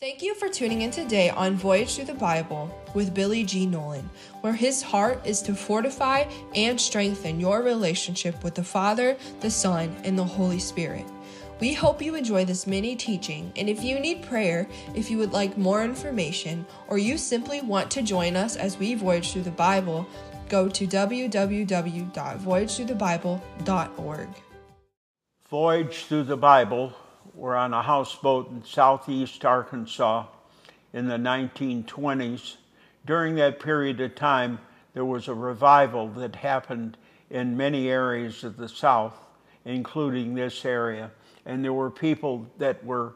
Thank you for tuning in today on Voyage Through the Bible with Billy G. Nolan, where his heart is to fortify and strengthen your relationship with the Father, the Son, and the Holy Spirit. We hope you enjoy this mini teaching, and if you need prayer, if you would like more information, or you simply want to join us as we voyage through the Bible, go to www.voyagethroughthebible.org. Voyage Through the Bible were on a houseboat in southeast Arkansas in the 1920s. During that period of time, there was a revival that happened in many areas of the South, including this area. And there were people that were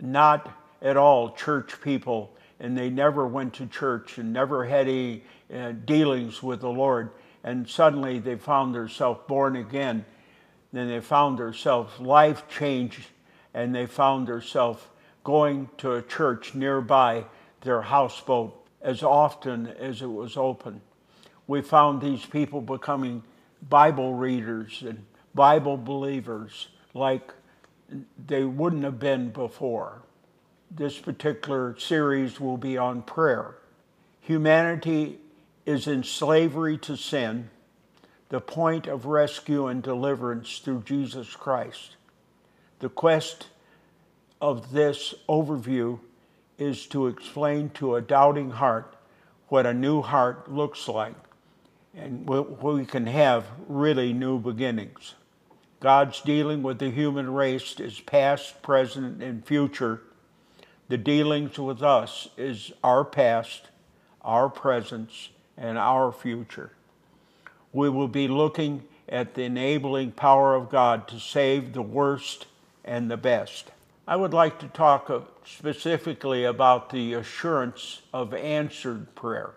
not at all church people, and they never went to church and never had any uh, dealings with the Lord. And suddenly they found themselves born again. Then they found themselves life changed and they found themselves going to a church nearby their houseboat as often as it was open. We found these people becoming Bible readers and Bible believers like they wouldn't have been before. This particular series will be on prayer. Humanity is in slavery to sin, the point of rescue and deliverance through Jesus Christ. The quest of this overview is to explain to a doubting heart what a new heart looks like and we can have really new beginnings. God's dealing with the human race is past, present, and future. The dealings with us is our past, our presence, and our future. We will be looking at the enabling power of God to save the worst and the best. I would like to talk specifically about the assurance of answered prayer.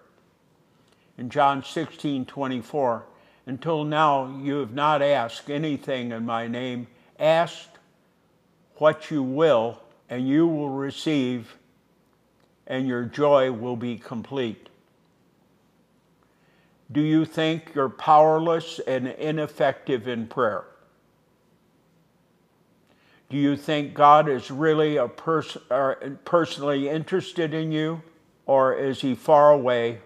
In John 16 24, until now you have not asked anything in my name. Ask what you will, and you will receive, and your joy will be complete. Do you think you're powerless and ineffective in prayer? Do you think God is really a pers- personally interested in you? Or is he far away,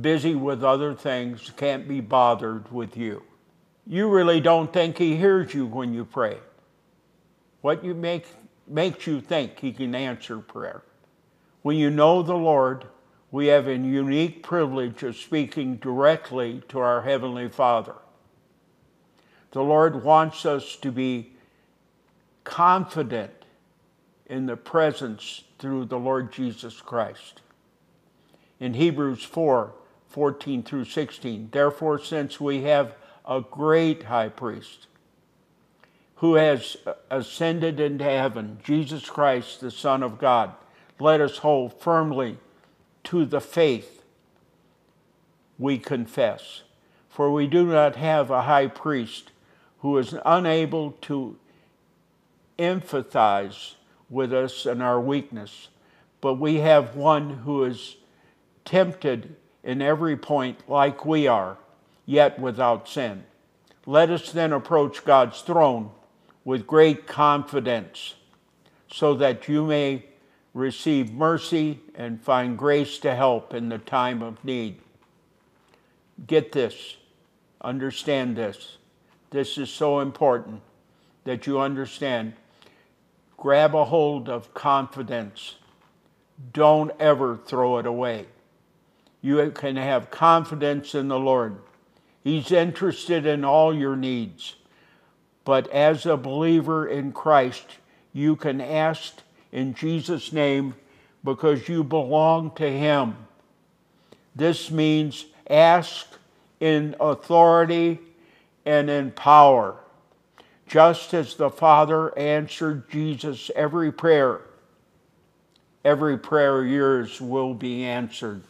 busy with other things, can't be bothered with you? You really don't think he hears you when you pray. What you make, makes you think he can answer prayer? When you know the Lord, we have a unique privilege of speaking directly to our Heavenly Father. The Lord wants us to be confident in the presence through the Lord Jesus Christ. In Hebrews 4 14 through 16, therefore, since we have a great high priest who has ascended into heaven, Jesus Christ, the Son of God, let us hold firmly to the faith we confess. For we do not have a high priest who is unable to empathize with us and our weakness, but we have one who is tempted in every point like we are, yet without sin. Let us then approach God's throne with great confidence, so that you may receive mercy and find grace to help in the time of need. Get this, understand this. This is so important that you understand grab a hold of confidence. Don't ever throw it away. You can have confidence in the Lord. He's interested in all your needs. But as a believer in Christ, you can ask in Jesus' name because you belong to Him. This means ask in authority and in power just as the Father answered Jesus every prayer, every prayer yours will be answered.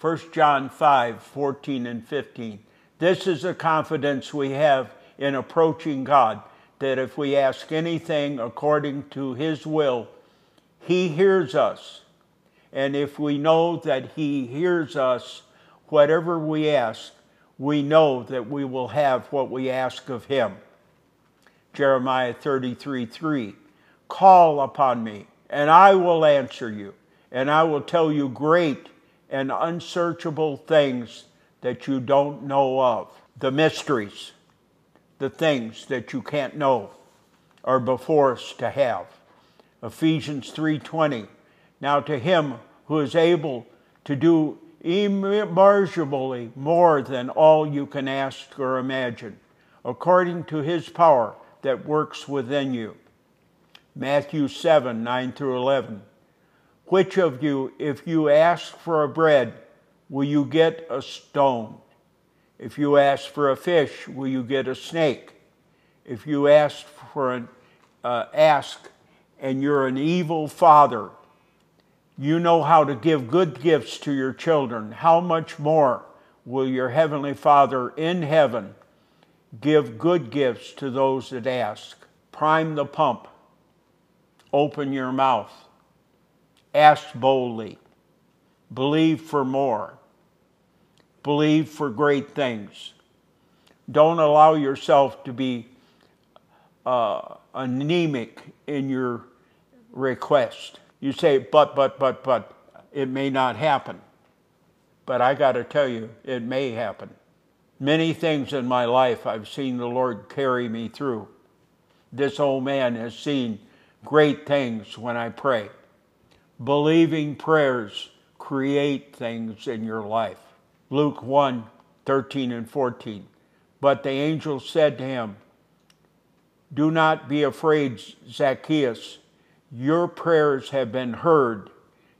1 John 5 14 and 15. This is the confidence we have in approaching God that if we ask anything according to His will, He hears us. And if we know that He hears us, whatever we ask, we know that we will have what we ask of Him. Jeremiah 33 3. Call upon me, and I will answer you, and I will tell you great and unsearchable things that you don't know of. The mysteries, the things that you can't know, are before us to have. Ephesians 3:20. Now to him who is able to do immeasurably more than all you can ask or imagine, according to his power that works within you. Matthew 7 9 through 11. Which of you, if you ask for a bread, will you get a stone? If you ask for a fish, will you get a snake? If you ask for an uh, ask and you're an evil father, you know how to give good gifts to your children. How much more will your heavenly Father in heaven give good gifts to those that ask? Prime the pump. Open your mouth. Ask boldly. Believe for more. Believe for great things. Don't allow yourself to be uh, anemic in your request. You say, but, but, but, but, it may not happen. But I got to tell you, it may happen. Many things in my life I've seen the Lord carry me through. This old man has seen great things when I pray. Believing prayers create things in your life. Luke 1 13 and 14. But the angel said to him, Do not be afraid, Zacchaeus. Your prayers have been heard.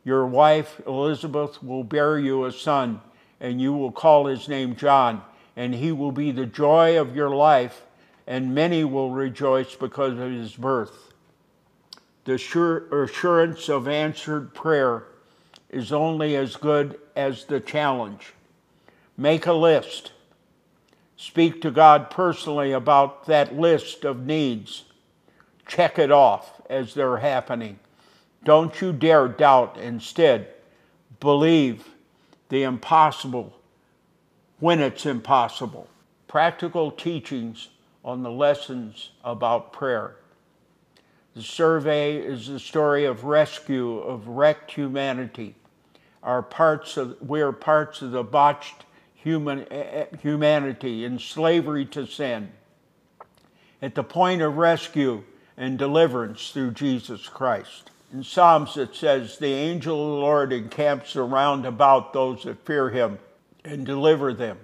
Your wife Elizabeth will bear you a son, and you will call his name John, and he will be the joy of your life, and many will rejoice because of his birth. The sure assurance of answered prayer is only as good as the challenge. Make a list. Speak to God personally about that list of needs. Check it off as they're happening. Don't you dare doubt. Instead, believe the impossible when it's impossible. Practical teachings on the lessons about prayer. The survey is the story of rescue of wrecked humanity. Our parts of, we are parts of the botched human, eh, eh, humanity in slavery to sin. At the point of rescue, and deliverance through Jesus Christ. In Psalms it says, The angel of the Lord encamps around about those that fear him and deliver them.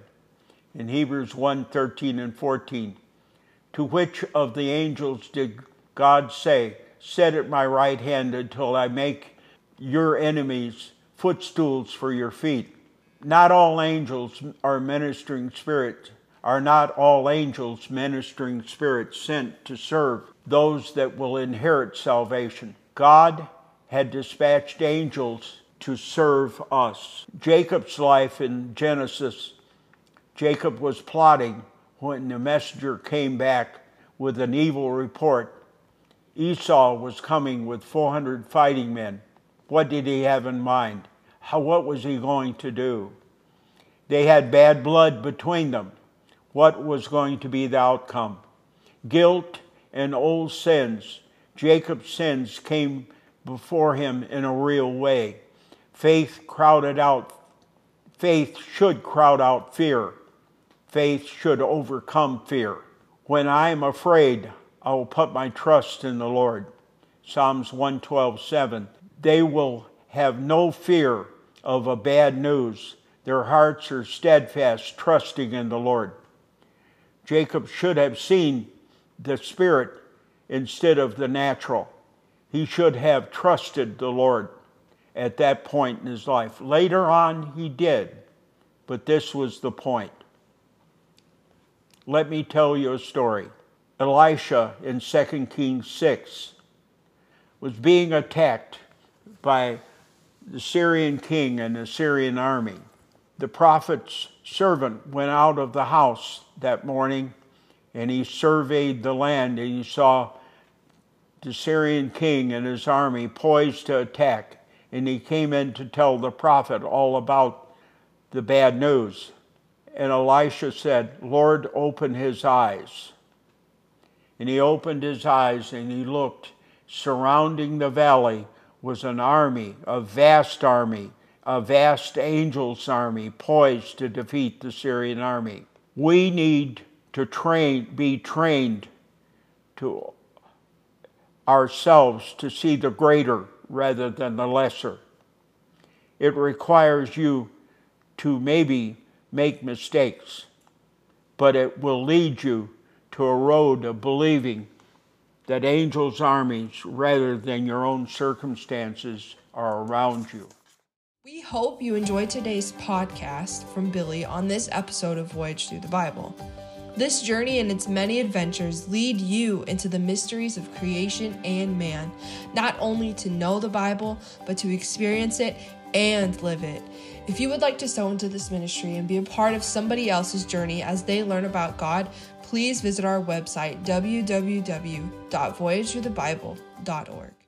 In Hebrews 1 13 and 14, to which of the angels did God say, Set at my right hand until I make your enemies footstools for your feet? Not all angels are ministering spirits, are not all angels ministering spirits sent to serve those that will inherit salvation. God had dispatched angels to serve us. Jacob's life in Genesis, Jacob was plotting when the messenger came back with an evil report. Esau was coming with 400 fighting men. What did he have in mind? How, what was he going to do? They had bad blood between them. What was going to be the outcome? Guilt and old sins. Jacob's sins came before him in a real way. Faith crowded out, faith should crowd out fear. Faith should overcome fear. When I am afraid, I will put my trust in the Lord. Psalms 112, 7. They will have no fear of a bad news. Their hearts are steadfast, trusting in the Lord. Jacob should have seen the spirit instead of the natural. He should have trusted the Lord at that point in his life. Later on, he did, but this was the point. Let me tell you a story. Elisha in 2 Kings 6 was being attacked by the Syrian king and the Syrian army. The prophet's servant went out of the house that morning and he surveyed the land and he saw the Syrian king and his army poised to attack. And he came in to tell the prophet all about the bad news. And Elisha said, Lord, open his eyes. And he opened his eyes and he looked. Surrounding the valley was an army, a vast army, a vast angels' army poised to defeat the Syrian army. We need to train, be trained to ourselves to see the greater rather than the lesser. It requires you to maybe make mistakes, but it will lead you to a road of believing that angels' armies, rather than your own circumstances, are around you. We hope you enjoyed today's podcast from Billy on this episode of Voyage Through the Bible. This journey and its many adventures lead you into the mysteries of creation and man, not only to know the Bible, but to experience it and live it. If you would like to sow into this ministry and be a part of somebody else's journey as they learn about God, please visit our website, www.voyagethroughthebible.org.